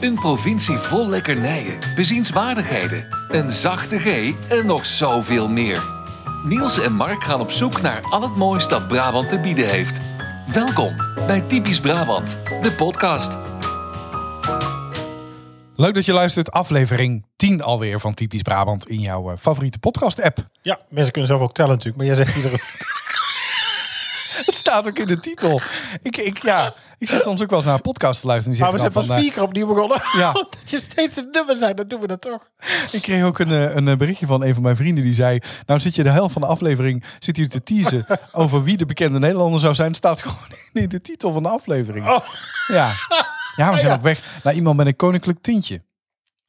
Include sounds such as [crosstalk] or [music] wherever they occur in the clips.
Een provincie vol lekkernijen, bezienswaardigheden, een zachte G en nog zoveel meer. Niels en Mark gaan op zoek naar al het moois dat Brabant te bieden heeft. Welkom bij Typisch Brabant, de podcast. Leuk dat je luistert. Aflevering 10 alweer van Typisch Brabant in jouw eh, favoriete podcast-app. Ja, mensen kunnen zelf ook tellen natuurlijk, maar jij zegt iedere... [laughs] [laughs] Het staat ook in de titel. Ik, ik, ja, ik zit soms ook wel eens naar een podcast te luisteren. Die Maar we zeggen zijn pas van, vier keer opnieuw begonnen. Ja. [laughs] dat je steeds het nummer zijn, dan doen we dat toch. ik kreeg ook een, eh, een eh, berichtje van een van mijn vrienden die zei... Nou zit je de helft van de aflevering zit hier te teasen [laughs] over wie de bekende Nederlander zou zijn. Het staat gewoon in de titel van de aflevering. Oh. Ja. ja, we zijn Ja. op weg naar iemand met een koninklijk tintje.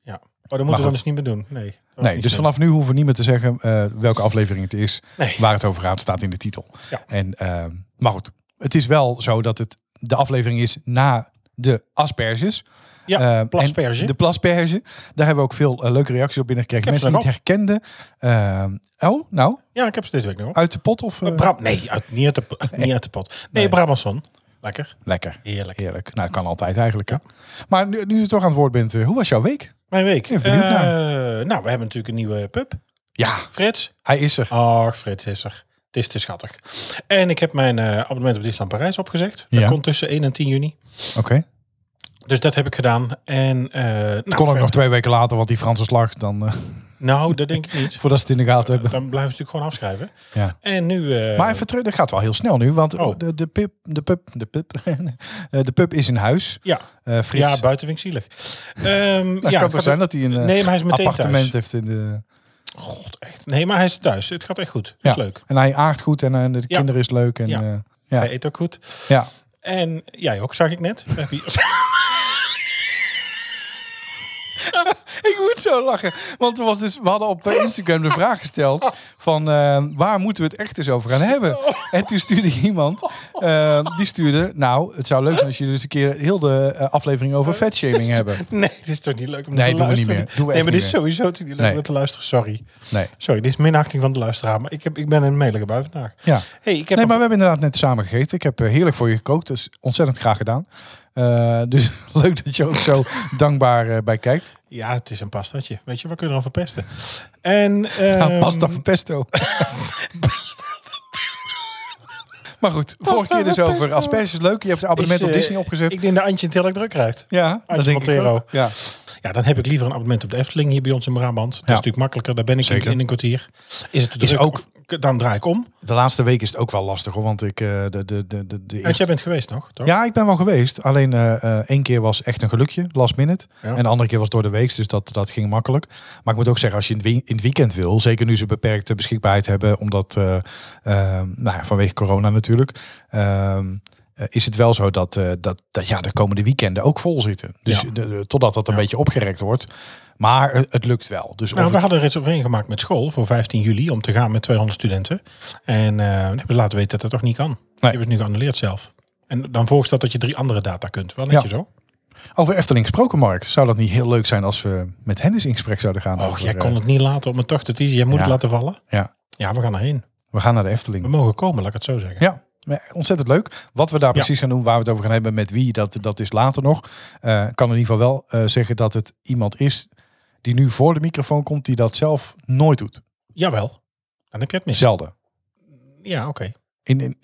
Ja, maar dat moeten we dus niet meer doen. Nee. Nee, niet dus vanaf nu hoeven we niet meer te zeggen eh, welke aflevering het is. Nee. Waar het over gaat, staat in de titel. Ja. En, eh, maar goed, het is wel zo dat het de aflevering is na de asperges. Ja, Eh, plasperge. De plasperge. Daar hebben we ook veel eh, leuke reacties op binnengekregen. Mensen die het herkenden. Eh, oh, nou, Ja, ik heb ze deze week nog. uit de pot of... eh, nee, uit, niet, uit de, [laughs] niet uit de pot. Nee, Brabantson. Lekker. Lekker. Heerlijk. Heerlijk. Nou, dat kan altijd eigenlijk. Hè? Maar nu, nu je toch aan het woord bent, hoe was jouw week? Mijn week. Eh, nou, we hebben natuurlijk een nieuwe pup. Ja, Frits. hij is er. Ach, Frits is er. Het is te schattig. En ik heb mijn eh, abonnement op Disneyland Parijs opgezegd. Dat Ja. komt tussen 1 en 10 juni. Oké. Dus dat heb ik gedaan. En, nou, Kon ook ver- nog twee weken later, want die Franse slag, dan, Nou, dat denk ik niet. [laughs] voordat ze het in de gaten hebben. Dan blijven ze natuurlijk gewoon afschrijven. Ja. En nu... eh, Maar even terug, dat gaat wel heel snel nu, want Oh. de, de, pip, de, pub, de, pub, [laughs] eh, de pub is in huis. Ja, Eh Frits, ja buiten vind ik zielig. Nou, [laughs] ja, kan het zijn dat hij een Nee, maar hij is meteen appartement thuis. heeft in de... God, echt. Nee, maar hij is thuis. Het gaat echt goed. Het Ja. is leuk. En hij aagt goed en de Ja. kinderen is leuk. En, Ja. ja. ja. Hij eet ook goed. ja. En jij ook, zag ik net. Heb je- Ik moet zo lachen. Want er was dus, we hadden op Instagram de vraag gesteld van eh, waar moeten we het echt eens over gaan hebben? En toen stuurde iemand, eh, die stuurde, nou, het zou leuk zijn als jullie dus een keer heel de eh, aflevering over fatshaming hebben. [laughs] nee, het is toch niet leuk om Nee, te doen we niet luisteren? meer. Doen we nee, maar dit is sowieso niet leuk Nee. om te luisteren. Sorry. Nee. Sorry, dit is minachting van de luisteraar. Maar ik, heb, ik ben een melige bui vandaag. Ja. Hey, ik heb Nee, maar we hebben inderdaad net samen gegeten. Ik heb heerlijk voor je gekookt, dus ontzettend graag gedaan. Dus [laughs] leuk dat je ook zo dankbaar bij kijkt. Ja, het is een pastaatje. Weet je, wat kunnen we dan verpesten? En, [laughs] ehm, pasta voor pesto. [laughs] maar goed, vorige keer dus over asperges. Leuk, je hebt het abonnement is, op eh, Disney opgezet. Ik denk dat Antje het heel druk krijgt. ja, dat denk ik Montero. ook. Ja. Ja, dan heb ik liever een abonnement op de Efteling hier bij ons in Brabant. Dat is natuurlijk makkelijker. Daar ben ik in, Zeker. in een kwartier. Is het druk, ook- dan draai ik om. De laatste week is het ook wel lastig hoor, want ik eh, de, de, de, de, de eerste- jij bent geweest nog, toch? Ja, ik ben wel geweest. Alleen eh, eh, één keer was echt een gelukje, last minute. Ja. En de andere keer was door de week, dus dat, dat ging makkelijk. Maar ik moet ook zeggen, als je in het, wie- in het weekend wil, zeker nu ze beperkte beschikbaarheid hebben, omdat eh, eh, nou ja, vanwege corona natuurlijk, ehm, eh, is het wel zo dat, eh, dat, dat ja, de komende weekenden ook vol zitten. Dus Ja. de- de- totdat dat een beetje opgerekt wordt. Maar het, lukt wel. Dus Nou, we het- hadden een reservering gemaakt met school voor 15 juli om te gaan met 200 studenten. En eh, we laten weten dat dat toch niet kan. Die hebben ze nu geannuleerd zelf. En dan voorgesteld dat je drie andere data kunt. Wel net Ja. zo. over Efteling gesproken, Mark, zou dat niet heel leuk zijn als we met hen eens in gesprek zouden gaan? Och, over, jij eh, kon het niet laten om het toch te teasen. Jij moet Ja. het laten vallen. Ja, Ja, we gaan erheen. we gaan naar de We Efteling. mogen komen, laat ik het zo zeggen. Ja, ontzettend leuk. Wat we daar precies gaan doen, waar we het over gaan hebben, met wie, dat, dat is later nog. Ik kan in ieder geval wel eh, zeggen dat het iemand is die nu voor de microfoon komt, die dat zelf nooit doet. Jawel. Dan heb je het mis. Zelden. Ja, oké. In een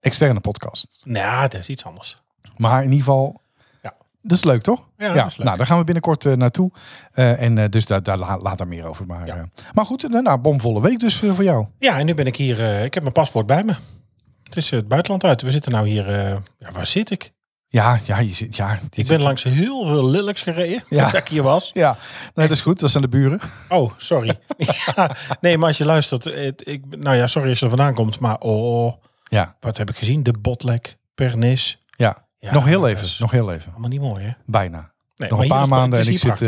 externe podcast. Nou, dat is iets anders. Maar in ieder geval, Ja. dat is leuk toch? Ja, is leuk. Nou, daar gaan we binnenkort eh, naartoe. En dus daar, daar la- later meer over. Maar, Ja. maar goed, eh, nou, bomvolle week dus voor jou. Ja, en nu ben ik hier. ik heb mijn paspoort bij me. Het is het buitenland uit. We zitten nou hier. eh, ja, waar zit ik? Ja, ja, je zit, ja. Ik zit- ben langs heel veel lilliks gereden. Ja. Dat ik hier was. Ja, nee, dat is goed. Dat zijn de buren. Oh, sorry. [laughs] [laughs] ja, nee, maar als je luistert. Het, ik, nou ja, sorry als je er vandaan komt. Maar oh, Ja, wat heb ik gezien? De botlek, pernis. ja. Ja, nog heel even. Nog heel even. Allemaal niet mooi, hè? Bijna. Nee, Nog een paar maanden en ik zit.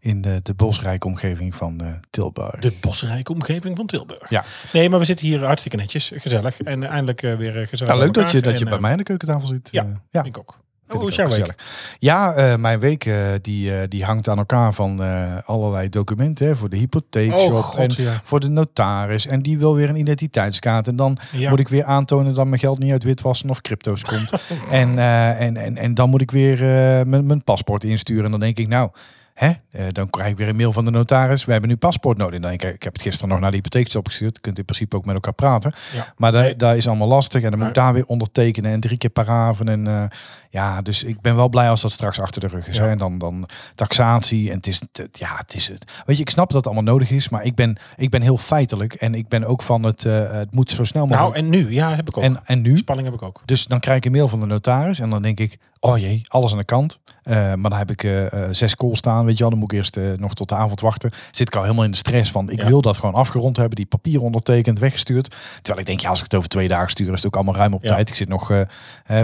In de, de bosrijke omgeving van eh, Tilburg. De bosrijke omgeving van Tilburg. Ja. Nee, maar we zitten hier hartstikke netjes. Gezellig. En eindelijk eh, weer eh, gezellig Ja, leuk dat je, dat je bij mij aan de keukentafel zit. ja, ja. Ik ook. Hoe is jouw week? Ja, mijn week die, die hangt aan elkaar van allerlei documenten. Hè, voor de hypotheekshop Oh, God, en ja. voor de notaris. En die wil weer een identiteitskaart. En dan Ja. moet ik weer aantonen dat mijn geld niet uit witwassen of crypto's komt. [laughs] en, en, en, en dan moet ik weer mijn, mijn paspoort insturen. En dan denk ik, nou, hè, eh, dan krijg ik weer een mail van de notaris. We hebben nu paspoort nodig. Dan denk ik, ik heb het gisteren nog naar de hypotheekshop gestuurd. Je kunt in principe ook met elkaar praten. Ja. Maar daar, Nee. daar is allemaal lastig. En dan moet ik daar weer ondertekenen. En drie keer paraven. En eh, ja, dus ik ben wel blij als dat straks achter de rug is. Ja. Hè? En dan, dan taxatie. En het is, het, ja, het is het. Weet je, ik snap dat het allemaal nodig is. Maar ik ben, ik ben heel feitelijk. En ik ben ook van het, eh, het moet zo snel mogelijk. Nou, en nu? Ja, heb ik ook. en, en nu? Spanning heb ik ook. Dus dan krijg ik een mail van de notaris en dan denk ik, oh jee, alles aan de kant. Eh, maar dan heb ik eh, eh, zes calls staan, weet je wel. Dan moet ik eerst nog tot de avond wachten. Zit ik al helemaal in de stress van, ik Ja. wil dat gewoon afgerond hebben. Die papier ondertekend, weggestuurd. Terwijl ik denk, ja, als ik het over twee dagen stuur, is het ook allemaal ruim op Ja. tijd. Ik zit nog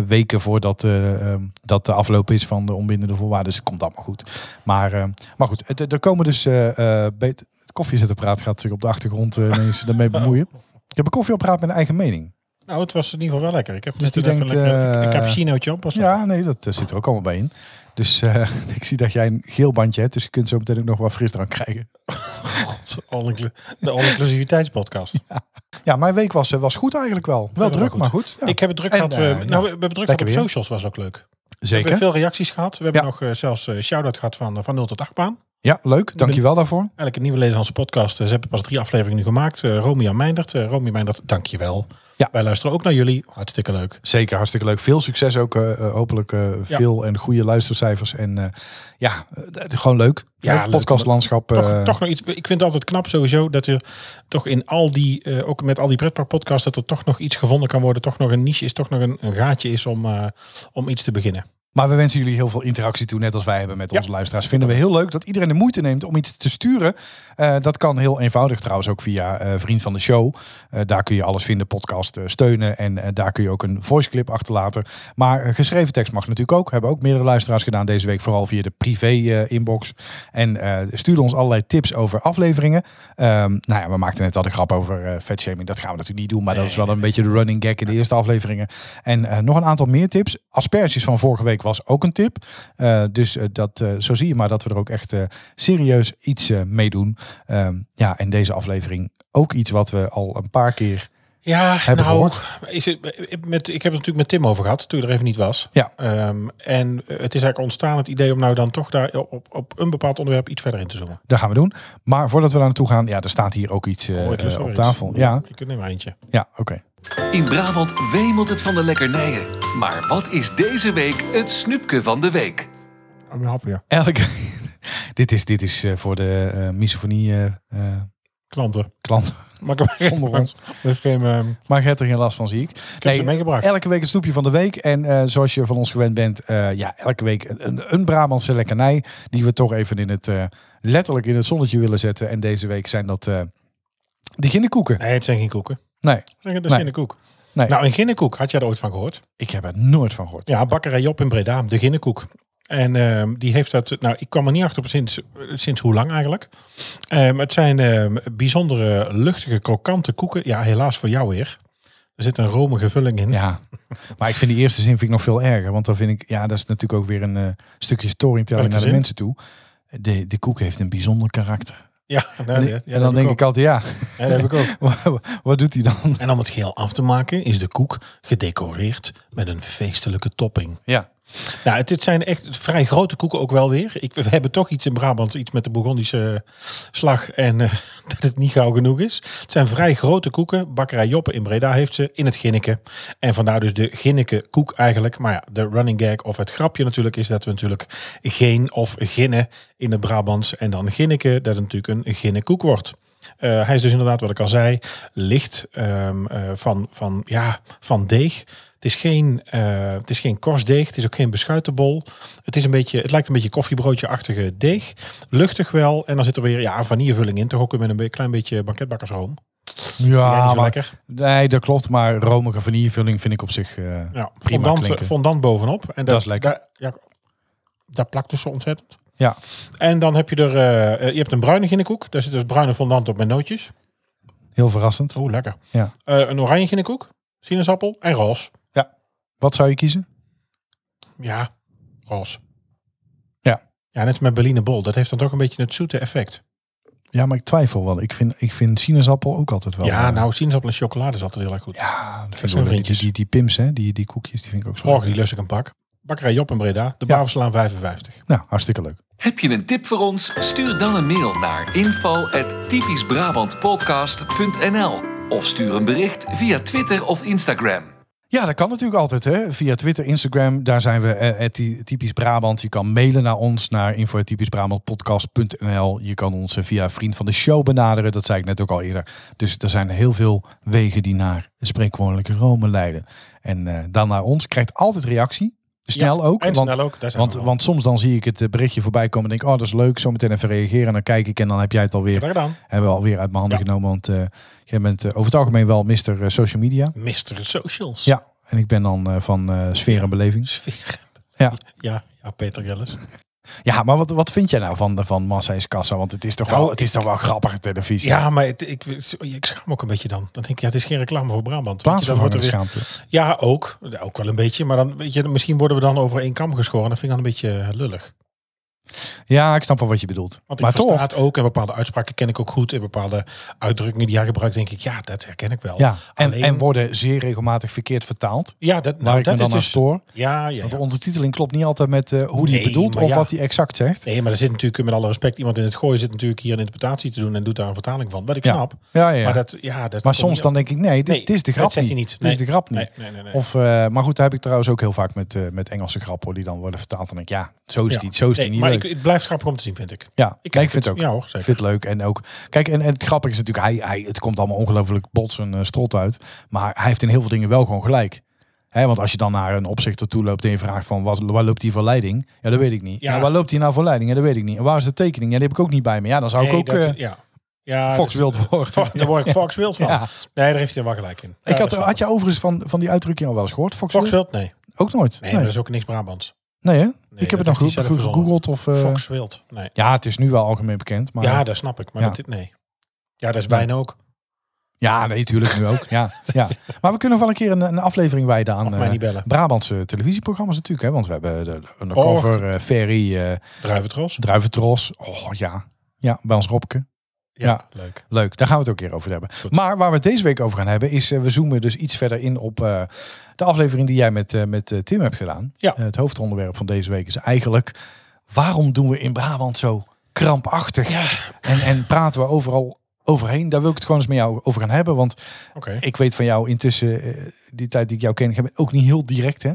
weken voordat eh, ehm, dat de afloop is van de onbindende voorwaarden. Dus het komt allemaal goed. Maar, maar goed, het, er komen dus... koffiezetapparaat gaat zich op de achtergrond ineens daarmee [laughs] bemoeien. Ik heb een koffieapparaat met een eigen mening. Nou, het was in ieder geval wel lekker. Ik heb Dus die denkt, lekker, eh, een cappuccinootje op. Ja, nee, dat eh, zit er ook allemaal bij in. Dus eh, [laughs] ik zie dat jij een geel bandje hebt, dus je kunt zo meteen ook nog wat frisdrank krijgen. [laughs] God, de all-inclusiviteitspodcast. [laughs] Ja, mijn week was, eh, was goed eigenlijk wel. Wel druk, goed. maar goed. Ja. Ik heb het druk En, gehad. eh, eh, nou, we hebben druk gehad op weer. socials, was ook leuk. We Zeker. hebben veel reacties gehad. We hebben nog eh, zelfs eh shout-out gehad van, eh, van 0 tot 8 baan. Ja, leuk. Dankjewel daarvoor. Eigenlijk een nieuwe Nederlandse podcast. Eh, Ze hebben pas drie afleveringen nu gemaakt. Uh, Romy en Meindert. Uh, Romy en Meindert, dankjewel. Ja. Wij luisteren ook naar jullie. Hartstikke leuk. Zeker, hartstikke leuk. Veel succes ook. hopelijk Ja. veel en goede luistercijfers. En ja, gewoon leuk. Ja, leuk. podcastlandschap. Toch, toch nog iets. Ik vind het altijd knap sowieso dat er toch in al die, ook met al die pretparkpodcasts, dat er toch nog iets gevonden kan worden. Toch nog een niche is, toch nog een, een gaatje is om, om iets te beginnen. Maar we wensen jullie heel veel interactie toe, net als wij hebben met Ja. onze luisteraars. Vinden we heel leuk dat iedereen de moeite neemt om iets te sturen. Eh, dat kan heel eenvoudig trouwens ook via eh, Vriend van de Show. Eh, daar kun je alles vinden, podcast steunen. En daar kun je ook een voice clip achterlaten. Maar geschreven tekst mag natuurlijk ook. Hebben ook meerdere luisteraars gedaan deze week. Vooral via de privé eh, inbox. En stuurde ons allerlei tips over afleveringen. Ehm, nou ja, we maakten net al de grap over vetshaming. Dat gaan we natuurlijk niet doen. Maar dat is wel een beetje de running gag in de eerste afleveringen. En nog een aantal meer tips. Asperges van vorige week was ook een tip. Eh, dus eh, dat, eh, zo zie je maar dat we er ook echt serieus iets mee doen. Ehm, ja, en deze aflevering ook iets wat we al een paar keer Ja, hebben nou, gehoord. Is het, met, ik heb het natuurlijk met Tim over gehad, toen je er even niet was. Ja. Ehm, en het is eigenlijk ontstaan het idee om nou dan toch daar op, op een bepaald onderwerp iets verder in te zoomen. Dat gaan we doen. Maar voordat we daar naartoe gaan, ja, er staat hier ook iets Oh, op iets. tafel. Ja, Ik neem maar eentje. ja oké. In Brabant wemelt het van de lekkernijen. Maar wat is deze week het snoepje van de week? Oh, een hapje. Elke, [laughs] dit is, dit is eh, voor de eh misofonie eh, eh, Klanten. klant Maar ik heb zonder ons. Geen, ehm, ik Maar je hebt er geen last van, zie ik. heb ze meegebracht. Elke week een snoepje van de week. En eh, zoals je van ons gewend bent, eh, ja, elke week een, een Brabantse lekkernij. Die we toch even in het, eh, letterlijk in het zonnetje willen zetten. En deze week zijn dat eh de ginnekoeken. Nee, het zijn geen koeken. Nee, Het is Nee. geen koek. nee Nou, een ginnekoek, had jij er ooit van gehoord? ik heb er nooit van gehoord. Ja, bakkerij Job in Breda, de ginnekoek. En ehm, die heeft dat, nou ik kwam er niet achter op sinds, sinds hoe lang eigenlijk. Ehm, het zijn ehm, bijzondere luchtige krokante koeken. Ja, helaas voor jou weer. Er zit een romige vulling in. Ja, [laughs] maar ik vind die eerste zin vind ik nog veel erger. Want dan vind ik, ja, dat is natuurlijk ook weer een eh, stukje storytelling naar de zin? mensen toe. De, de koek heeft een bijzonder karakter. Ja, nou, en ja, en dan denk ik altijd, ja, Ja, dat heb ik ook. [laughs] wat, wat doet hij dan? En om het geheel af te maken is de koek gedecoreerd met een feestelijke topping. Ja, Nou, het zijn echt vrij grote koeken ook wel weer. Ik, we hebben toch iets in Brabant, iets met de Bourgondische slag en eh, [laughs] dat het niet gauw genoeg is. Het zijn vrij grote koeken. Bakkerij Joppe in Breda heeft ze in het Ginneke. En vandaar dus de Ginneke koek eigenlijk. Maar ja, de running gag of het grapje natuurlijk is dat we natuurlijk geen of ginne in het Brabants. En dan Ginneke, dat het natuurlijk een ginnekoek wordt. Eh, hij is dus inderdaad, wat ik al zei, licht ehm, eh, van, van, ja, van deeg. Het is geen, eh, het is geen korstdeeg, het is ook geen beschuitenbol. Het, is een beetje, het lijkt een beetje koffiebroodje-achtige deeg. Luchtig wel. En dan zit er weer ja, vanillevulling in. Toch ook weer met een klein beetje banketbakkersroom. Ja, maar, lekker. nee, dat klopt. Maar romige vanillevulling vind ik op zich eh, Ja, prima fondant, fondant bovenop. En Dat is lekker. Daar, ja, dat plakt dus zo ontzettend. Ja, En dan heb je er, eh, eh, je hebt een bruine ginnekoek. Daar zit dus bruine fondant op met nootjes. heel verrassend. Oeh, lekker. Ja. Eh, een oranje ginnekoek, sinaasappel en roos. Wat zou je kiezen? Ja, roze. Ja. Ja, net als met Berliner Bol. Dat heeft dan toch een beetje het zoete effect. Ja, maar ik twijfel wel. Ik vind, ik vind sinaasappel ook altijd wel... ja, nou, sinaasappel en chocolade is altijd heel erg goed. Ja, dat vind ik vriendjes. die, die pims, hè, die, die koekjes, die vind ik ook zo. Oh, die lust ik een pak. Bakkerij Job in Breda. De Bavenslaan 55. Nou, hartstikke leuk. Heb je een tip voor ons? Stuur dan een mail naar info@typischbrabantpodcast.nl of stuur een bericht via Twitter of Instagram. Ja, dat kan natuurlijk altijd. Hè? Via Twitter, Instagram, daar zijn we eh, at ty- typisch Brabant. Je kan mailen naar ons naar info@typischbrabantpodcast.nl. Je kan ons eh, via vriend van de show benaderen. Dat zei ik net ook al eerder. Dus er zijn heel veel wegen die naar spreekwoordelijke Rome leiden. En eh, dan naar ons. Krijgt altijd reactie. Snel ook. En want, snel ook. Want, soms dan zie ik het eh, berichtje voorbij komen en denk oh, dat is leuk. Zometeen even reageren. En dan kijk ik en dan heb jij het alweer, gedaan. hebben we alweer uit mijn handen Ja. genomen. Want eh, jij bent eh, over het algemeen wel Mr. eh, Social Media. Mr. Socials. Ja, en ik ben dan eh, van sfeer en beleving. Sfeer. Ja. Ja, ja Peter Gillis. Ja, maar wat, wat vind jij nou van, van Massa is Kassa? Want het is toch, Nou, wel, het is toch wel grappige televisie. Ja, maar het, ik, ik schaam ook een beetje dan. Dan denk ik, ja, het is geen reclame voor Brabant. Plaatsvervangende er schaamte. Ja, ook. Ook wel een beetje. Maar dan, weet je, misschien worden we dan over één kam geschoren. Dat vind ik dan een beetje lullig. Ja, ik snap wel wat je bedoelt. Want ik maar versta toch, het ook. En bepaalde uitspraken ken ik ook goed. En bepaalde uitdrukkingen die hij gebruikt, denk ik, ja, dat herken ik wel. ja, en, Alleen- en worden zeer regelmatig verkeerd vertaald. ja dat, waar nou, ik dat me dan is dus... stoor. Ja, ja, Want de ondertiteling klopt niet altijd met eh, hoe die Nee, het bedoelt maar of ja. wat hij exact zegt. Nee, maar er zit natuurlijk, met alle respect, iemand in het gooien zit natuurlijk hier een interpretatie te doen en doet daar een vertaling van. Wat ik Ja. snap. Ja, ja. Maar, Maar, dat, ja, dat soms komt dan denk ik, nee, dit, Nee, dit is de dat grap zeg niet. je niet. Dit Nee. is de grap niet. niet. Nee, nee, nee. nee. Of, eh, maar goed, daar heb ik trouwens ook heel vaak met, eh, met Engelse grappen die dan worden vertaald. En denk ik, ja, zo is die, zo is die niet maar leuk. ik, het blijft grappig om te zien, vind ik. ja, Ik, nee, kijk ik vind het ook. Ja hoor, Ik zeker. vind het leuk. En ook, kijk, en, en het grappige is natuurlijk, hij, hij, het komt allemaal ongelooflijk bots en eh, strot uit. Maar hij heeft in heel veel dingen wel gewoon gelijk. Want als je dan naar een opzichter toe loopt en je vraagt van, wat, waar loopt hij voor leiding? Ja, dat weet ik niet. Ja. Ja. waar loopt hij nou voor leiding? Ja, dat weet ik niet. En waar is de tekening? Ja, die heb ik ook niet bij me. Ja, dan zou ik Nee, ook dat- eh, ja. Ja, Fox dus- wild [laughs] worden. Fo- Daar word ik Fox wild van. Ja. Nee, daar heeft hij wel gelijk in. Ik had, had je overigens van, van die uitdrukking al wel eens gehoord? Fox, Fox wild? wild? Nee. Ook nooit? Nee, nee, dat is ook niks Brabants. Hè? ik heb het nog goed, gegoogeld. Of, eh, Fox wild? Nee. Ja, het is nu wel algemeen bekend. Maar, Ja, dat snap ik. Maar Ja. dat, nee. Ja, dat is bijna ook. ja, nee, natuurlijk nu ook. Ja, ja. [laughs] Maar we kunnen nog wel een keer een, een aflevering wijden aan bellen. Brabantse televisieprogramma's natuurlijk. Hè? Want we hebben de, de Undercover, eh, Ferry, eh Druiventros. Druiventros. Oh ja, ja bij ons Robke. Ja, leuk. Leuk, daar gaan we het ook een keer over hebben. Maar waar we het deze week over gaan hebben, is eh, we zoomen dus iets verder in op eh, de aflevering die jij met, eh, met Tim hebt gedaan. Ja. Het hoofdonderwerp van deze week is eigenlijk, waarom doen we in Brabant zo krampachtig? En, en praten we overal overheen? Daar wil ik het gewoon eens met jou over gaan hebben. Want Oké. ik weet van jou intussen, eh, die tijd die ik jou ken, ik ben ook niet heel direct. Hè?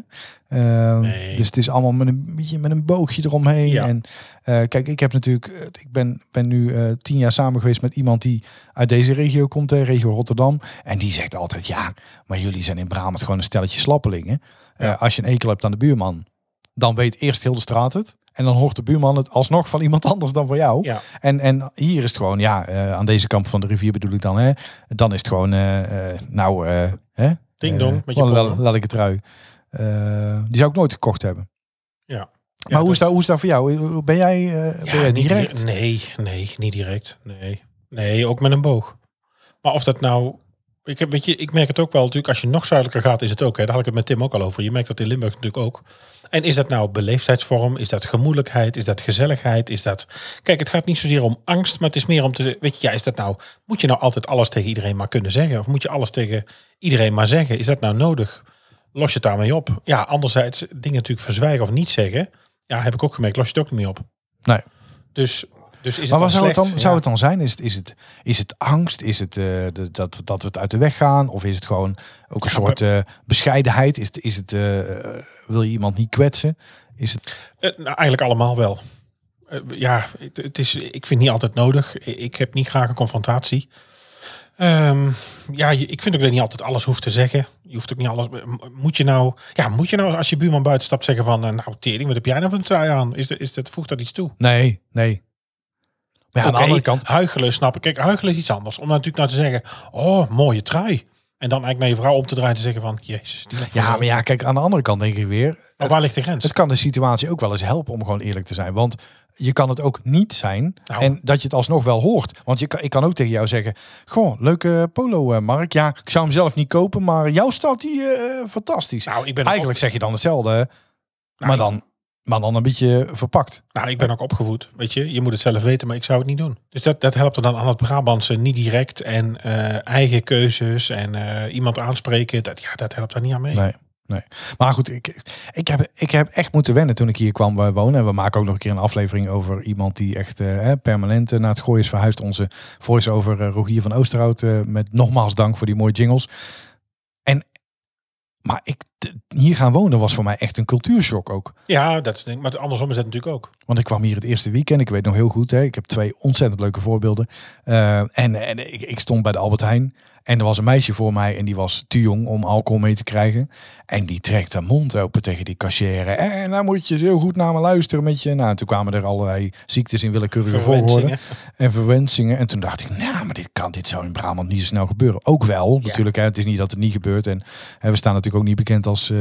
Ehm, Nee. Dus het is allemaal met een beetje met een boogje eromheen. Ja. En eh, kijk, ik heb natuurlijk, eh, ik ben, ben nu tien jaar samen geweest met iemand die uit deze regio komt, hè, regio Rotterdam. En die zegt altijd, ja, maar jullie zijn in Brabant gewoon een stelletje slappelingen. Ja. als je een ekel hebt aan de buurman, dan weet eerst heel de straat het. En dan hoort de buurman het alsnog van iemand anders dan voor jou. Ja. En, en hier is het gewoon, ja, eh, aan deze kant van de rivier bedoel ik dan, hè. Dan is het gewoon, eh, eh, nou, hè. Ding dong, met je wat een pollen. lelijke trui. Die zou ik nooit gekocht hebben. Ja. Maar Ja, hoe, is dat, hoe is dat voor jou? Ben jij, eh, ben jij niet direct? dire- Nee, nee, niet direct. Nee. nee, ook met een boog. Maar of dat nou... Ik, heb, weet je, ik merk het ook wel natuurlijk. Als je nog zuidelijker gaat, is het ook. Hè. Daar had ik het met Tim ook al over. Je merkt dat in Limburg natuurlijk ook. En is dat nou beleefdheidsvorm? Is dat gemoedelijkheid? Is dat gezelligheid? Is dat... Kijk, het gaat niet zozeer om angst, maar het is meer om te... Weet je, ja, is dat nou... Moet je nou altijd alles tegen iedereen maar kunnen zeggen? Of moet je alles tegen iedereen maar zeggen? Is dat nou nodig? Los je het daarmee op? Ja, anderzijds dingen natuurlijk verzwijgen of niet zeggen. Ja, heb ik ook gemerkt. Los je het ook niet meer op. Nee. Dus, dus is het Maar wat zou het, dan, zou het dan zijn? Is het, is het, is het angst? Is het eh, de, dat, dat we het uit de weg gaan? Of is het gewoon ook een Ja, soort eh, bescheidenheid? Is het, is het, eh, wil je iemand niet kwetsen? Is het, nou, eigenlijk allemaal wel. Ja, het, het is, ik vind niet altijd nodig. Ik heb niet graag een confrontatie. Ehm, ja, ik vind ook dat je niet altijd alles hoeft te zeggen. Je hoeft ook niet alles. Moet je nou, ja, moet je nou als je buurman buiten stapt zeggen van, nou tering, wat heb jij nou voor een trui aan? Is, dat- is dat voegt dat iets toe? nee, nee. Maar ja, aan de andere kant, huichelen snap ik. Kijk, huichelen is iets anders. Om natuurlijk nou te zeggen, oh, mooie trui. En dan eigenlijk naar je vrouw om te draaien en te zeggen van, jezus. Die ja, maar ja, kijk, aan de andere kant denk ik weer, Maar waar ligt de grens? het kan de situatie ook wel eens helpen om gewoon eerlijk te zijn. Want je kan het ook niet zijn Nou. en dat je het alsnog wel hoort. Want je kan, ik kan ook tegen jou zeggen, goh, leuke polo, eh, Mark. Ja, ik zou hem zelf niet kopen, maar jou staat die eh, fantastisch. nou, ik ben Eigenlijk zeg je dan hetzelfde. maar, dan, maar dan een beetje verpakt. Nou, ik ben ook opgevoed, weet je. Je moet het zelf weten, maar ik zou het niet doen. Dus dat, dat helpt er dan aan het Brabantse niet direct. En eh, eigen keuzes en eh, iemand aanspreken, dat, ja, dat helpt daar niet aan mee. Nee. Nee. Maar goed, ik, ik, heb, ik heb echt moeten wennen toen ik hier kwam eh, wonen. En we maken ook nog een keer een aflevering over iemand die echt eh, permanent naar het gooien is verhuisd. Onze voice-over Rogier van Oosterhout. eh, met nogmaals dank voor die mooie jingles. Maar ik, hier gaan wonen was voor mij echt een cultuurshock ook. Ja, dat is denk ik. Maar andersom is dat natuurlijk ook. Want ik kwam hier het eerste weekend. Ik weet nog heel goed. Hè, ik heb twee ontzettend leuke voorbeelden. Eh, en en ik, ik stond bij de Albert Heijn. En er was een meisje voor mij. En die was te jong om alcohol mee te krijgen. En die trekt haar mond open tegen die cashier. En nou moet je heel goed naar me luisteren met je. Nou, toen kwamen er allerlei ziektes in willekeurige volgorde. Verwensingen. En verwensingen. En toen dacht ik, nou, maar dit kan, dit zou in Brabant niet zo snel gebeuren. Ook wel, natuurlijk. Hè, het is niet dat het niet gebeurt. En hè, we staan natuurlijk ook niet bekend als eh,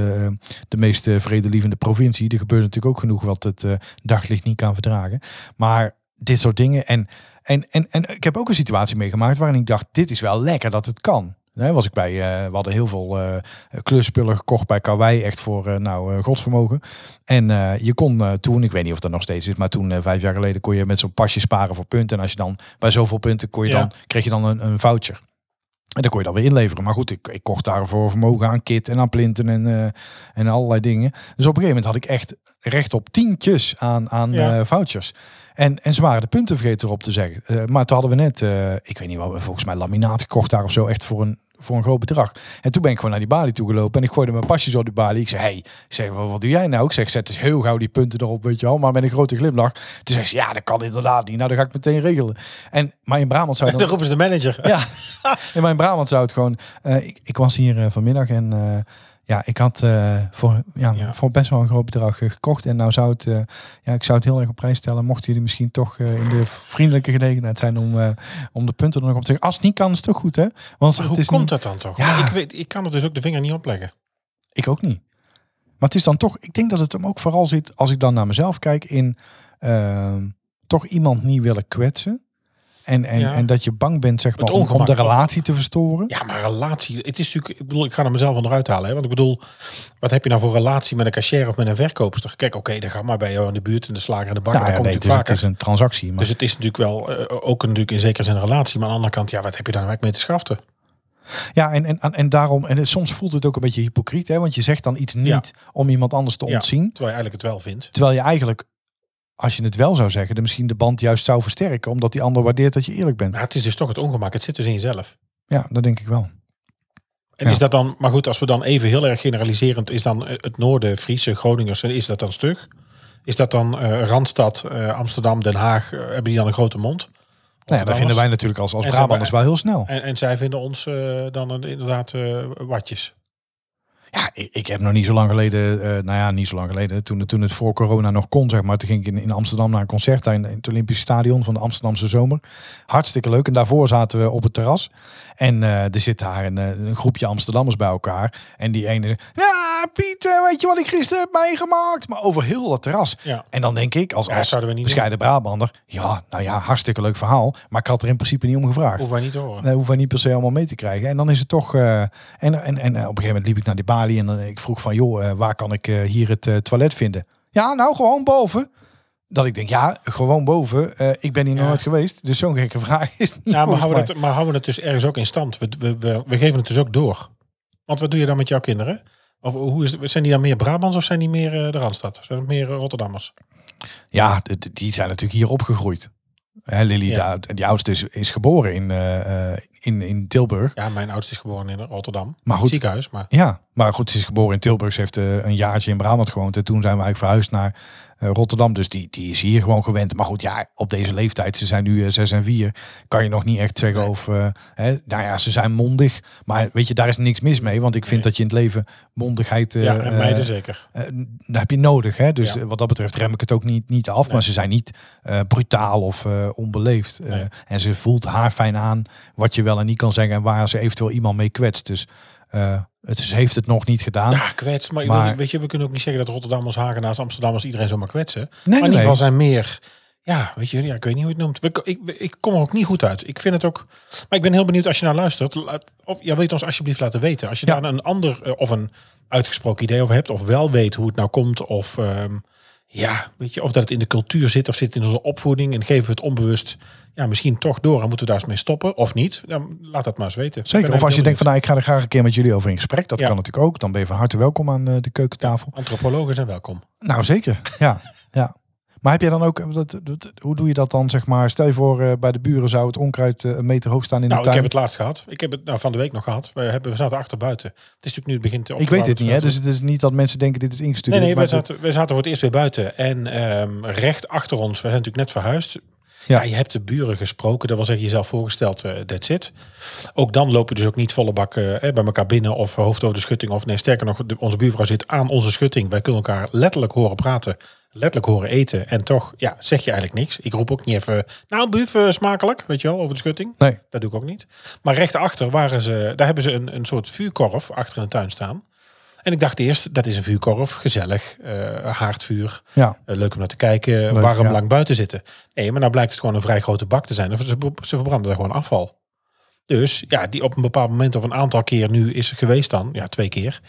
de meest eh, vredelievende provincie. Er gebeurt natuurlijk ook genoeg wat het eh, daglicht niet kan verdragen. Maar dit soort dingen. En, en, en, en ik heb ook een situatie meegemaakt waarin ik dacht, dit is wel lekker dat het kan. Hè, was ik bij, eh, we hadden heel veel eh klusspullen gekocht bij Kauwei, echt voor nou godsvermogen. En je kon toen, ik weet niet of dat nog steeds is, maar toen vijf jaar geleden kon je met zo'n pasje sparen voor punten. En als je dan bij zoveel punten kon je Ja. dan, kreeg je dan een, een voucher. En dan kon je dan weer inleveren. Maar goed, ik, ik kocht daarvoor vermogen aan kit en aan plinten en, eh, en allerlei dingen. Dus op een gegeven moment had ik echt recht op tientjes aan, aan Ja. eh, vouchers. En, en ze waren de punten vergeten erop te zeggen. Eh, maar toen hadden we net, ik weet niet wat, volgens mij laminaat gekocht daar of zo, echt voor een, voor een groot bedrag. En toen ben ik gewoon naar die balie toegelopen en ik gooide mijn pasjes op die balie. Ik zei, hey, ik zeg, wat, wat doe jij nou? Ik zeg, zet eens heel gauw die punten erop, weet je wel, maar met een grote glimlach. Toen zei ze, ja, dat kan inderdaad niet. Nou, dan ga ik meteen regelen. En, maar in Brabant zou [laughs] je Dan dan... roepen ze de manager. Ja, [laughs] in mijn Brabant zou het gewoon. eh, ik, ik was hier eh, vanmiddag en eh, ja, ik had eh, voor, ja, Ja. voor best wel een groot bedrag eh, gekocht. En nou zou het, eh, ja, ik zou het heel erg op prijs stellen. Mochten jullie misschien toch in de vriendelijke gelegenheid zijn om, om de punten er nog op te zeggen. Als het niet kan, is het toch goed, hè? Want Maar het hoe is komt niet, dat dan toch? Ja. Ik, weet, ik kan er dus ook de vinger niet op leggen. Ik ook niet. Maar het is dan toch, ik denk dat het hem ook vooral zit, als ik dan naar mezelf kijk, in ehm, toch iemand niet willen kwetsen. En, en, Ja. en dat je bang bent, zeg maar, Het om, de relatie te verstoren. Ja, maar relatie. Het is natuurlijk. Ik bedoel, ik ga er mezelf onderuit halen. Hè? Want ik bedoel, wat heb je nou voor relatie met een cashier of met een verkoopster? Kijk, oké, dan ga maar bij jou in de buurt in de slager en de bakker. Nou ja, komt nee, het, is, natuurlijk het vaker. is een transactie. Maar Dus het is natuurlijk wel eh, ook natuurlijk in zekere zin een relatie. Maar aan de andere kant, ja, wat heb je daar nou eigenlijk mee te schaften? Ja, en, en, en daarom, en het- soms voelt het ook een beetje hypocriet, hè, want je zegt dan iets niet Ja. om iemand anders te Ja. ontzien. Terwijl je eigenlijk het wel vindt. Terwijl je eigenlijk, als je het wel zou zeggen, de misschien de band juist zou versterken, omdat die ander waardeert dat je eerlijk bent. Het is dus toch het ongemak. Het zit dus in jezelf. Ja, dat denk ik wel. En Ja. is dat dan, maar goed, als we dan even heel erg generaliserend, is dan eh, het noorden, Friese, Groningers, is dat dan stug? Is dat dan eh, Randstad, eh, Amsterdam, Den Haag, hebben die dan een grote mond? Nou ja, dat vinden wij natuurlijk als, als Brabanders wel heel snel. En, en zij vinden ons dan inderdaad watjes. Ja, ik, ik heb nog niet zo lang geleden, eh, nou ja, niet zo lang geleden, toen, toen het voor corona nog kon, zeg maar. Toen ging ik in, in Amsterdam naar een concert daar in, in het Olympische Stadion van de Amsterdamse Zomer. Hartstikke leuk. En daarvoor zaten we op het terras. En eh, er zit daar een, eh, een groepje Amsterdammers bij elkaar. En die ene ja, Piet, eh, weet je wat ik gisteren heb meegemaakt? Maar over heel dat terras. Ja. En dan denk ik, als, Ja, als we niet bescheiden Brabander, ja, nou ja, hartstikke leuk verhaal. Maar ik had er in principe niet om gevraagd. Hoeven wij niet te horen. Dat hoeven wij niet per se allemaal mee te krijgen. En dan is het toch. en, en, en op een gegeven moment liep ik naar die balie en dan, ik vroeg van joh, eh, waar kan ik eh, hier het eh, toilet vinden? Ja, nou gewoon boven. Dat ik denk, ja, gewoon boven. Ik ben hier Ja. nooit geweest. Dus zo'n gekke vraag is niet. Ja, maar houden, we het, maar houden we het dus ergens ook in stand? We, we, we, we geven het dus ook door. Want wat doe je dan met jouw kinderen? Of hoe is het, zijn die dan meer Brabants of zijn die meer de Randstad? Zijn het meer Rotterdammers? Ja, die zijn natuurlijk hier opgegroeid. Hè, Lily, Ja. die oudste is, is geboren in, eh, eh, in, in Tilburg. Ja, mijn oudste is geboren in Rotterdam. Maar goed, Ziekenhuis, maar... Ja, maar goed, ze is geboren in Tilburg. Ze heeft eh, een jaartje in Brabant gewoond. En toen zijn we eigenlijk verhuisd naar Rotterdam. Dus die, die is hier gewoon gewend. Maar goed, ja, op deze leeftijd, ze zijn nu eh, zes en vier, kan je nog niet echt zeggen Nee. of... eh, hè, nou ja, ze zijn mondig. Maar weet je, daar is niks mis mee. Want ik vind Nee. dat je in het leven mondigheid... eh, ja, en meiden eh, zeker. eh, dat heb je nodig. Hè? Dus Ja. eh, wat dat betreft rem ik het ook niet, niet af. Nee. Maar ze zijn niet eh, brutaal of eh, onbeleefd. Eh, en ze voelt haar fijn aan wat je wel en niet kan zeggen. En waar ze eventueel iemand mee kwetst. Dus eh, het is, heeft het nog niet gedaan. Ja, kwets. Maar, weet je, we kunnen ook niet zeggen dat Rotterdammers, Hagenaars, Amsterdammers iedereen zomaar kwetsen. nee, maar in ieder geval zijn meer... ja, weet je, ja, ik weet niet hoe je het noemt. We- Ik, ik kom er ook niet goed uit. Ik vind het ook. Maar ik ben heel benieuwd als je nou luistert. Of ja, het ons alsjeblieft laten weten. Als je Ja. daar een ander eh, of een uitgesproken idee over hebt. Of wel weet hoe het nou komt. Of ehm, ja, weet je, of dat het in de cultuur zit. Of zit in onze opvoeding. En geven we het onbewust ja, misschien toch door. En moeten we daar eens mee stoppen. Of niet. Dan laat dat maar eens weten. Zeker. Of als je denkt van nou, ik ga er graag een keer met jullie over in gesprek. Dat Ja. kan natuurlijk ook. Dan ben je van harte welkom aan eh, de keukentafel. Antropologen zijn welkom. Nou, zeker. Ja, ja. Maar heb jij dan ook, dat, dat- hoe doe je dat dan, zeg maar? Stel je voor, eh, bij de buren zou het onkruid eh, een meter hoog staan in Nou, de ik tuin. heb het laatst gehad. Ik heb het nou, van de week nog gehad. We, hebben, we zaten achter buiten. Het is natuurlijk nu het begint te ik weet het niet, hè? Dus het is niet dat mensen denken dit is Nee, ingestudeerd. nee, maar we zaten, we zaten voor het eerst weer buiten. En ehm, recht achter ons, we zijn natuurlijk net verhuisd. Ja. Ja. je hebt de buren gesproken. Dat wil zeggen, jezelf voorgesteld, eh that's it. Ook dan lopen dus ook niet volle bak eh, bij elkaar binnen of hoofd over de schutting. Of nee, sterker nog, de- onze buurvrouw zit aan onze schutting. Wij kunnen elkaar letterlijk horen praten, letterlijk horen eten. En toch, ja, zeg je eigenlijk niks. Ik roep ook niet even, nou buf, eh, smakelijk, weet je wel, over de schutting. Nee. Dat doe ik ook niet. Maar rechterachter waren ze, daar hebben ze een, een soort vuurkorf achter in de tuin staan. En ik dacht eerst, dat is een vuurkorf, gezellig, eh, haardvuur. Ja, Eh, leuk om naar te kijken, Leuk, warm ja. lang buiten zitten. Nee, maar nou blijkt het gewoon een vrij grote bak te zijn. Ze, ze verbranden er gewoon afval. Dus ja, die op een bepaald moment of een aantal keer nu is er geweest dan, ja twee keer,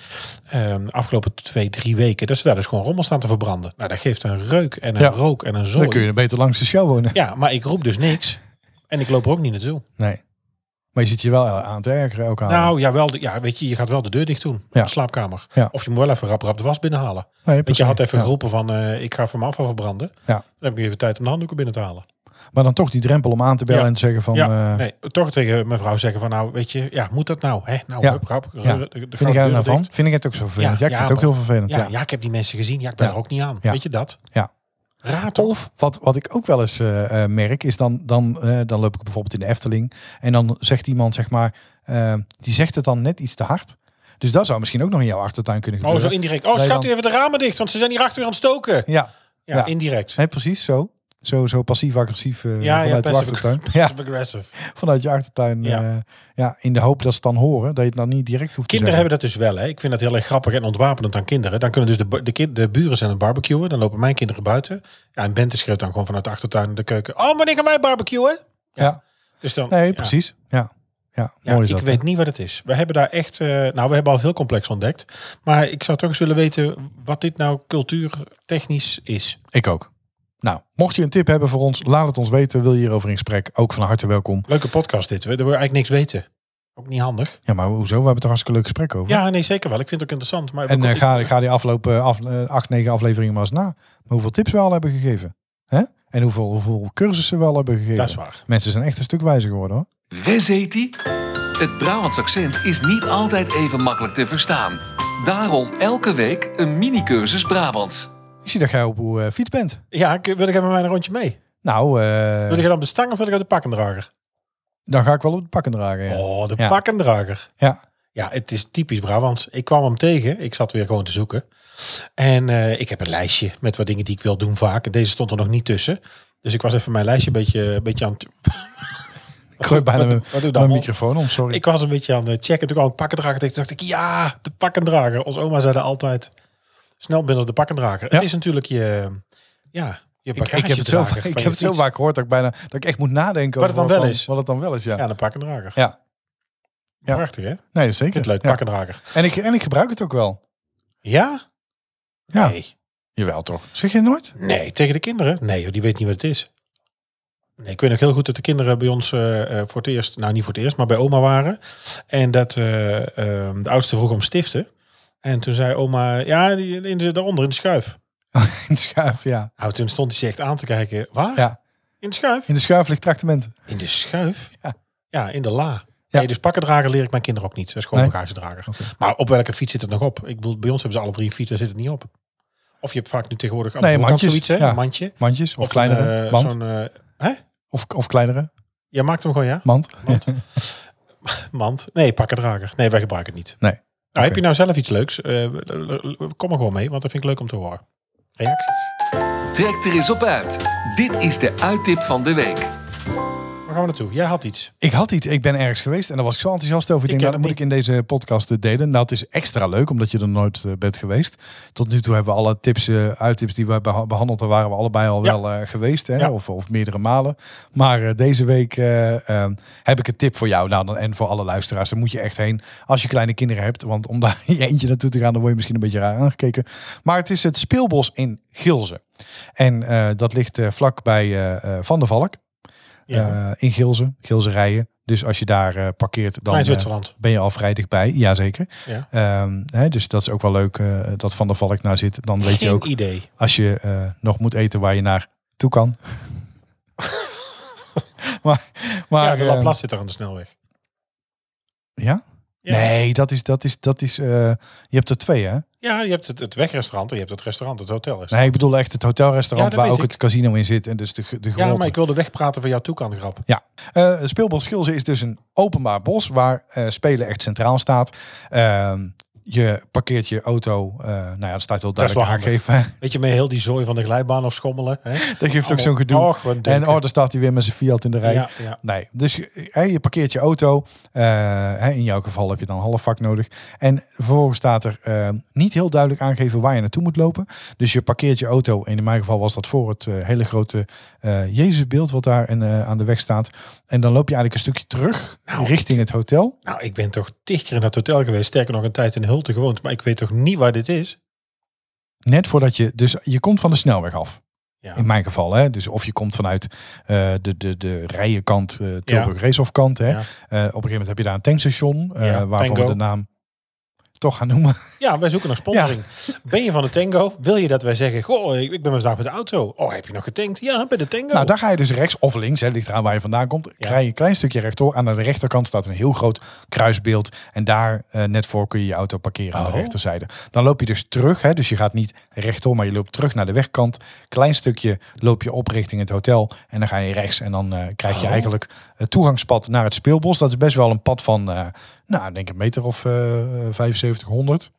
ehm, afgelopen twee, drie weken, dat ze daar dus gewoon rommel staan te verbranden. Nou, dat geeft een reuk en een Ja. rook en een dan zooi. kun je beter langs de show wonen. Ja, maar ik roep dus niks. En ik loop er ook niet naartoe. Nee. Maar je zit je wel aan te ergeren elke avond. Nou, ja, wel, de- ja, weet je, je gaat wel de deur dicht doen. Ja. De slaapkamer. Ja. Of je moet wel even rap rap de was binnenhalen. nee, Want je had even Ja. geroepen van, eh, ik ga van mijn afval verbranden. Ja. Dan heb ik even tijd om de handdoeken binnen te halen. Maar dan toch die drempel om aan te bellen en te zeggen van... ja, eh, nee, toch tegen mevrouw zeggen van, nou, weet je, ja, moet dat nou? Hè? Nou, Ja. hup, rap, Ja. de- Vind ik nou van? dicht. Vind ik het ook zo vervelend? Ja, ik vind het ook heel vervelend. Ja, Ja. ik heb die mensen gezien. Ja, ik ben er ook niet aan. Weet je dat? Ja. Raar toch? Of wat, wat ik ook wel eens eh, eh, merk, is dan, dan, eh, dan loop ik bijvoorbeeld in de Efteling. En dan zegt iemand, zeg maar, die zegt het dan net iets te hard. Dus dat zou misschien ook nog in jouw achtertuin kunnen Oh, gebeuren. zo indirect. Oh, schat dan- even de ramen dicht, want ze zijn hier achter weer aan het stoken. Ja, Ja, Ja. indirect. nee, precies zo. Zo, zo passief-agressief eh, Ja, ja, vanuit de achtertuin. [laughs] Ja, aggressive. vanuit je achtertuin. Ja. Ja. ja, in de hoop dat ze het dan horen, dat je het dan niet direct hoeft Kinderen te hebben dat dus wel. Hè. Ik vind dat heel erg grappig en ontwapenend aan kinderen. Dan kunnen dus de, de, kind- de buren zijn aan het barbecuen. Dan lopen mijn kinderen buiten. Ja, en Bente schreeuwt dan gewoon vanuit de achtertuin de keuken. Oh, wanneer gaan wij barbecuen? Ja, Dus dan, nee, precies. Ja, ja, Ja, mooi is ik dat. weet niet wat het is. We hebben daar echt, eh, nou, we hebben al veel complex ontdekt. Maar ik zou toch eens willen weten wat dit nou cultuurtechnisch is. Ik ook. Nou, mocht je een tip hebben voor ons, laat het ons weten. Wil je hierover in gesprek? Ook van harte welkom. Leuke podcast dit. We er wil eigenlijk niks weten. Ook niet handig. Ja, maar hoezo? We hebben het er hartstikke leuk gesprek over. Ja, nee, zeker wel. Ik vind het ook interessant. Maar En ook- eh, ga, ga die afgelopen af, eh, acht, negen afleveringen maar eens na. Maar hoeveel tips we al hebben gegeven. Hè? En hoeveel, hoeveel cursussen we al hebben gegeven. dat is waar. Mensen zijn echt een stuk wijzer geworden hoor. Wes heet die? Het Brabants accent is niet altijd even makkelijk te verstaan. Daarom elke week een mini-cursus Brabants. Ik zie dat jij op uw eh, fiets bent. Ja, ik- wil ik met mij een rondje mee? Nou, eh, Wil ik dan op de stang of wil ik op de pakkendrager? dan ga ik wel op de pakken dragen. Ja. Oh, de Ja. pakkendrager. ja. Ja, het is typisch Brabants. Ik kwam hem tegen. Ik zat weer gewoon te zoeken. En eh, ik heb een lijstje met wat dingen die ik wil doen vaak. Deze stond er nog niet tussen. Dus ik was even mijn lijstje een beetje, een beetje aan het... [laughs] Ik gooi bijna wat- wat doe je dan, mijn microfoon om, sorry. Ik was een beetje aan het checken. Toen kwam ik pakkendrager tegen. Dacht ik, ja, de pakkendrager. Ons oma zei dat altijd. Snel binnen de pakkendrager. Ja. Het is natuurlijk je... Ja, je bagage ik heb het zo, drager ik heb het zo vaak gehoord dat ik bijna dat ik echt moet nadenken Wat over het dan wel wat is. Wat het dan wel is, ja. Ja, de pakkendrager. Ja. Ja. Prachtig, hè? Nee, dat zeker. het leuk, Ja. pakkendrager. En, ik, en ik gebruik het ook wel. Ja? Ja. Nee. Jawel toch? Zeg je nooit? Nee, tegen de kinderen? Nee, die weet niet wat het is. Nee, ik weet nog heel goed dat de kinderen bij ons eh, eh, voor het eerst, nou niet voor het eerst, maar bij oma waren. En dat eh, eh, de oudste vroeg om stiften. En toen zei oma, ja, die, in de, daaronder in de schuif. [laughs] In de schuif, ja. Nou, toen stond hij zich echt aan te kijken. Waar? ja. In de schuif? In de schuif ligt tractement. In de schuif? Ja. Ja, in de la. Ja. Nee, dus pakkendrager leer ik mijn kinderen ook niet. Dat is gewoon Nee? bagagedrager. Maar op welke fiets zit het nog op? Ik bedoel, bij ons hebben ze alle drie een fiets, daar zit het niet op. Of je hebt vaak nu tegenwoordig Nee, mandjes. zoiets, hè? Ja. Een mandje. Mandjes of, Of kleinere een, eh, mand. Zo'n, eh, hè? Of, of kleinere Jij maakt hem gewoon, ja? mand. Mand. [laughs] Mand. Nee, pakkendrager. Nee, wij gebruiken het niet. Nee. Nou, Heb je nou zelf iets leuks? Eh, kom er gewoon mee, want dat vind ik leuk om te horen. Reacties. Trek er eens op uit. Dit is de uittip van de week. Gaan we naartoe? Jij had iets. Ik had iets, ik ben ergens geweest en daar was ik zo enthousiast over. Ik denk, nou, dat moet ik in deze podcast eh, delen. Nou, het is extra leuk, omdat je er nooit eh, bent geweest. Tot nu toe hebben we alle tips, eh uittips die we beha- behandeld, daar waren we allebei al Ja. wel geweest. Hè? Ja. Of, of meerdere malen. Maar deze week eh, eh, heb ik een tip voor jou nou, dan, en voor alle luisteraars. Daar moet je echt heen als je kleine kinderen hebt. Want om daar [laughs] je eentje naartoe te gaan, dan word je misschien een beetje raar aangekeken. Maar het is het speelbos in Gilze. En dat ligt eh, vlak bij Van der Valk. Ja. Eh, in Gilze, Gilze rijden. Dus als je daar eh, parkeert, dan eh, ben je al vrij dichtbij. Jazeker. Ja. Ehm, hè, dus dat is ook wel leuk dat Van der Valk nou zit. Dan weet je ook idee. als je nog moet eten waar je naar toe kan. [laughs] [laughs] maar, maar ja, de Laplace zit er aan de snelweg. ja? Ja. Nee, dat is, dat is, dat is, eh, je hebt er twee hè? Ja, je hebt het, het wegrestaurant en je hebt het restaurant, het hotel. Nee, ik bedoel echt het hotelrestaurant Ja, waar ook het casino in zit. En dus de, de ja, grote. maar ik wilde wegpraten van jouw toekan grap. Eh, Speelbos Schilze is dus een openbaar bos waar eh, spelen echt centraal staat. Je parkeert je auto, eh, nou ja, dat staat heel Dat is duidelijk aangegeven. [laughs] Weet je, met heel die zooi van de glijbaan of schommelen. Hè? [laughs] Dat geeft ook zo'n gedoe. Och, wat en oh, staat hij weer met zijn Fiat in de rij. ja, ja. Nee, dus je- hè, je parkeert je auto. eh, in jouw geval heb je dan een half vak nodig. En vervolgens staat er eh, niet heel duidelijk aangegeven waar je naartoe moet lopen. Dus je parkeert je auto. En in mijn geval was dat voor het eh, hele grote eh Jezusbeeld wat daar en, eh, aan de weg staat. En dan loop je eigenlijk een stukje terug Nou, richting het hotel. Nou, ik ben toch tig keer in dat hotel geweest. Sterker nog een tijd in Gewoond. Maar ik weet toch niet waar dit is? Net voordat je, dus je komt van de snelweg af. Ja. In mijn geval, hè. Dus of je komt vanuit eh, de, de, de rijenkant, eh Tilburg Racehofkant, hè. Ja. Eh, op een gegeven moment heb je daar een tankstation, waarvan we de naam toch gaan noemen. Ja, wij zoeken nog sponsoring. Ben je van de Tango? Wil je dat wij zeggen, goh, ik ben vandaag met de auto. Oh, heb je nog getankt? Ja, bij de Tango. Nou, daar ga je dus rechts of links, hè, ligt eraan waar je vandaan komt. Krijg je een klein stukje rechtdoor. Aan de rechterkant staat een heel groot kruisbeeld. En daar eh, net voor kun je je auto parkeren aan de Oh. rechterzijde. Dan loop je dus terug, hè, dus je gaat niet rechtdoor, maar je loopt terug naar de wegkant. Klein stukje loop je op richting het hotel. En dan ga je rechts en dan eh, krijg je Oh. eigenlijk het toegangspad naar het speelbos. Dat is best wel een pad van, eh, nou, denk een meter of eh 7500.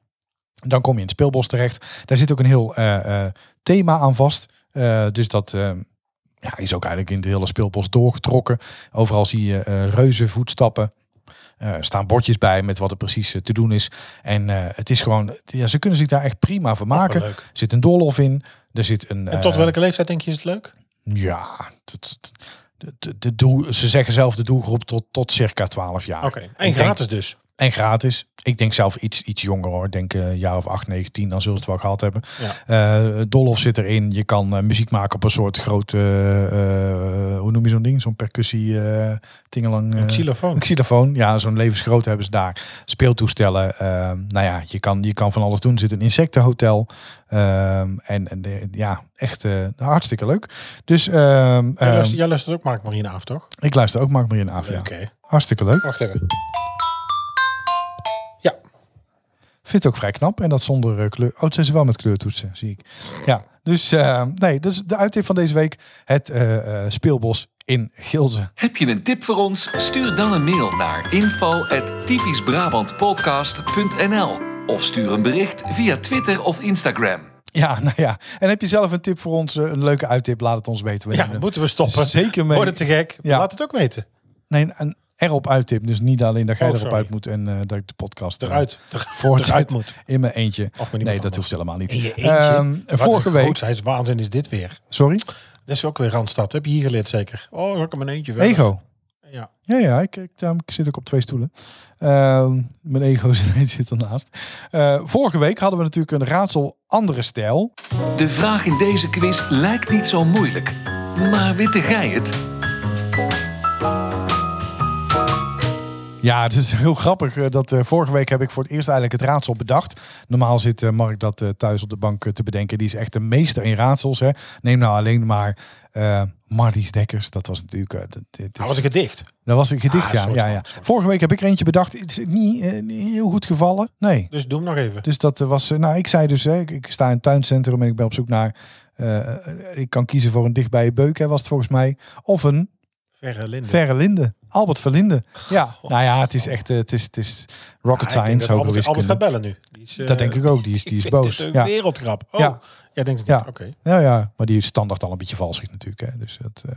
Dan kom je in het speelbos terecht. Daar zit ook een heel eh, eh, thema aan vast. Eh, dus dat ja, is ook eigenlijk in het hele speelbos doorgetrokken. Overal zie je reuzen voetstappen. Staan bordjes bij met wat er precies te doen is. En het is gewoon, ja, ze kunnen zich daar echt prima van maken. Wel Er zit een doolhof in. Er zit een. En tot welke leeftijd denk je is het leuk? Ja, het- de, de, doel, ze zeggen zelf de doelgroep tot, tot circa 12 jaar. Oké, en Ik denk- gratis dus. En gratis. Ik denk zelf iets, iets jonger hoor. Ik denk eh, een jaar of 8, 9, 10. Dan zullen ze het wel gehad hebben. Ja. Eh Dolhof zit erin. Je kan eh, muziek maken op een soort grote... hoe noem je zo'n ding? Zo'n percussie tingelang. Een xylofoon. een xylofoon. Ja, zo'n levensgroot hebben ze daar. Speeltoestellen. nou ja, je kan, je kan van alles doen. Er zit een insectenhotel. En en eh, ja, echt hartstikke leuk. Dus Jij luistert, jij luistert ook Mark Marine af, toch? ik luister ook Mark Marien af. Ja. Oké. Hartstikke leuk. Wacht even. Ja, Vind het ook vrij knap. En dat zonder eh, kleur. Oh, het zijn ze wel met kleurtoetsen, zie ik. Ja, dus eh, nee, dus de uittip van deze week. Het eh, eh, speelbos in Gilze. Heb je een tip voor ons? Stuur dan een mail naar info@typischbrabantpodcast.nl of stuur een bericht via Twitter of Instagram. Ja, nou ja. En heb je zelf een tip voor ons? Een leuke uittip? Laat het ons weten. We ja moeten we stoppen. Zeker mee. Wordt het te gek? Ja. Laat het ook weten. Nee, een erop uittip. Dus niet alleen dat jij Oh, erop sorry. uit moet en eh, dat ik de podcast eh, Eruit. Er, [laughs] voortzet eruit moet. in mijn eentje. Of Nee, dat anders. hoeft helemaal niet. In je eentje? Ehm, Wat vorige een week. grootheidswaanzin is dit weer. Sorry? Dat is ook weer Randstad. Heb je hier geleerd zeker? Oh, dan ik hem een eentje. Ego. Ja. Ja, ja, ik, ik, daarom- ik zit ook op twee stoelen. Ehm, mijn ego [laughs] zit, zit ernaast. Eh, vorige week hadden we natuurlijk een raadsel andere stijl. De vraag in deze quiz lijkt niet zo moeilijk. Maar witte gij het? Ja, het is heel grappig. eh, dat eh, vorige week heb ik voor het eerst eigenlijk het raadsel bedacht. Normaal zit eh, Mark dat thuis op de bank te bedenken. Die is echt de meester in raadsels. Hè. Neem nou alleen maar eh Marlies Dekkers. Dat was natuurlijk... dat, dit Dat was een gedicht. dat was een gedicht, Ah, ja. ja, ja. van. Vorige week heb ik er eentje bedacht. Het is niet, heel goed gevallen. Nee. Dus doe hem nog even. Dus dat was, nou ik zei dus, hè, ik, ik sta in het tuincentrum en ik ben op zoek naar, ik kan kiezen voor een dichtbij beuk, hè, was het volgens mij, of een Verre Linde. verre linde. Albert Verlinde. Ja, nou ja, het is echt, eh, het is, het is rocket Ja, science, dat hoge Albert, Albert gaat wiskunde. bellen nu. Die is, eh, Dat denk ik ook, die is, die is boos. dit een Ja. wereldgrap. Oh, Ja. jij denkt het Ja. Oké. Ja, ja, maar die is standaard al een beetje valsig natuurlijk. Hè. Dus dat, eh,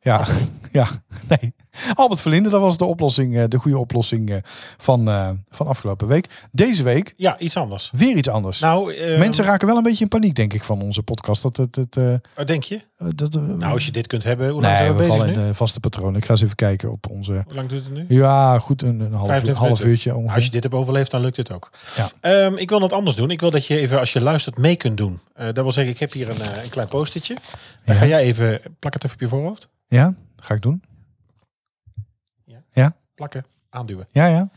ja, [laughs] ja, nee. Albert Verlinde, dat was de oplossing, eh, de goede oplossing eh, van, eh, van afgelopen week. Deze week Ja, iets anders. weer iets anders. Nou, eh, Mensen raken wel een beetje in paniek, denk ik, van onze podcast. Dat het, het, eh, wat denk je? dat, eh, Nou, als je dit kunt hebben, hoe lang nee, zijn we we bezig vallen nu? in de vaste patronen. Ik ga eens even kijken op onze. Hoe lang duurt het nu? Ja, goed, een, een half, 25 half uurtje ongeveer. Als je dit hebt overleefd, dan lukt het ook. Ja. Ehm, ik wil het anders doen. Ik wil dat je even, als je luistert, mee kunt doen. Eh, dat wil zeggen, ik heb hier een, eh, een klein postertje. Dan Ja. ga jij even, plak het even op je voorhoofd. Ja, ga ik doen. Plakken, aanduwen. Ja, ja.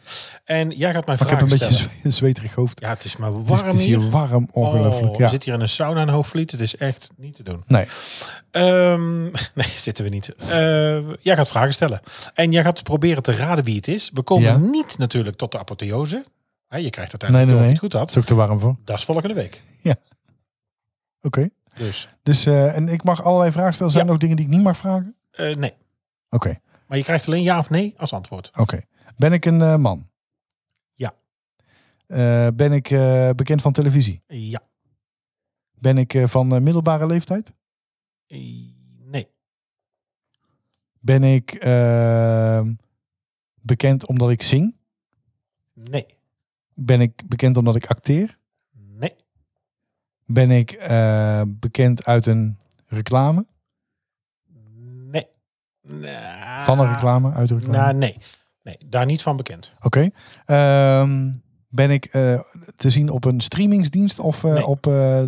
En jij gaat mij Maar ik heb vragen een beetje stellen. een zwe- een zweterig hoofd. Ja, het is maar warm Het is, het is hier hier. warm, ongelooflijk. Oh, ja. We zitten hier in een sauna in Hoogvliet. Het is echt niet te doen. Nee. Ehm, [laughs] nee, zitten we niet. Eh, jij gaat vragen stellen. En jij gaat proberen te raden wie het is. We komen Ja. niet natuurlijk tot de apotheose. Je krijgt uiteindelijk Nee, het goed had. is ook te warm voor. Dat is volgende week. Oké. Dus Dus, eh, en ik mag allerlei vragen stellen. Zijn er nog dingen die ik niet mag vragen? eh, nee. Oké, Maar je krijgt alleen ja of nee als antwoord. oké. Ben ik een eh, man? Ja. Eh, ben ik eh, bekend van televisie? Ja. Ben ik van middelbare leeftijd? Nee. Ben ik eh, bekend omdat ik zing? Nee. Ben ik bekend omdat ik acteer? Nee. Ben ik bekend uit een reclame? Nee. Van een reclame? Uit een reclame? Nou, nee. Nee, daar niet van bekend. Oké. Ehm, ben ik eh, te zien op een streamingsdienst of eh, Nee. op... eh,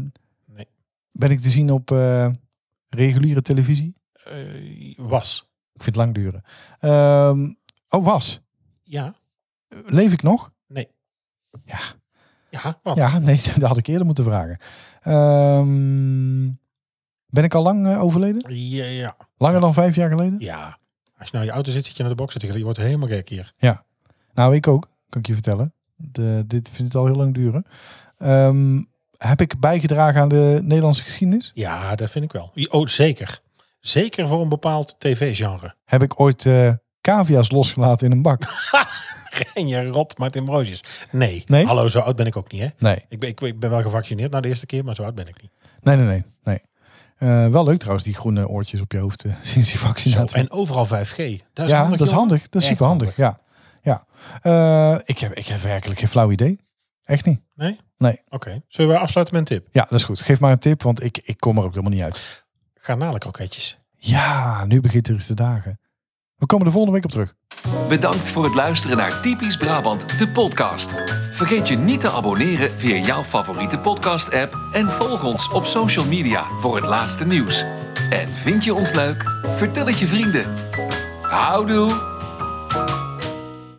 Nee. Ben ik te zien op reguliere televisie? Was. Ik vind het lang duren. Ehm, oh, was. Ja. Leef ik nog? Nee. Ja. Ja, wat? Ja, nee, [laughs] dat had ik eerder moeten vragen. Ehm, ben ik al lang overleden? Ja, ja. Langer dan vijf jaar geleden? Ja. Als je nou in je auto zit, zit je naar de box zitten. Je wordt helemaal gek hier. Nou, ik ook, kan ik je vertellen. De, dit vind ik al heel lang duren. Ehm, heb ik bijgedragen aan de Nederlandse geschiedenis? Ja, dat vind ik wel. Oh, zeker. Zeker voor een bepaald tv-genre. Heb ik ooit eh cavia's losgelaten in een bak? [laughs] En je rot Martin Broosjes. Nee. Nee? Hallo, zo oud ben ik ook niet, hè? Nee, Ik ben, ik, ik ben wel gevaccineerd na de eerste keer, maar zo oud ben ik niet. nee, nee, nee. nee. Eh, wel leuk trouwens, die groene oortjes op je hoofd eh, [laughs] sinds die vaccinatie. en overal 5G. Dat is ja, handig, dat is handig. Dat is super handig. Ja, ja. Eh, ik, heb, ik heb werkelijk geen flauw idee. Echt niet. Nee? Nee. Oké. Zullen we afsluiten met een tip? Ja, dat is goed. Geef maar een tip, want ik, ik kom er ook helemaal niet uit. Garnalenkroketjes. Ja, nu begint er eens de dagen. We komen er volgende week op terug. Bedankt voor het luisteren naar Typisch Brabant, de podcast. Vergeet je niet te abonneren via jouw favoriete podcast-app en volg ons op social media voor het laatste nieuws. En vind je ons leuk? Vertel het je vrienden. Houdoe!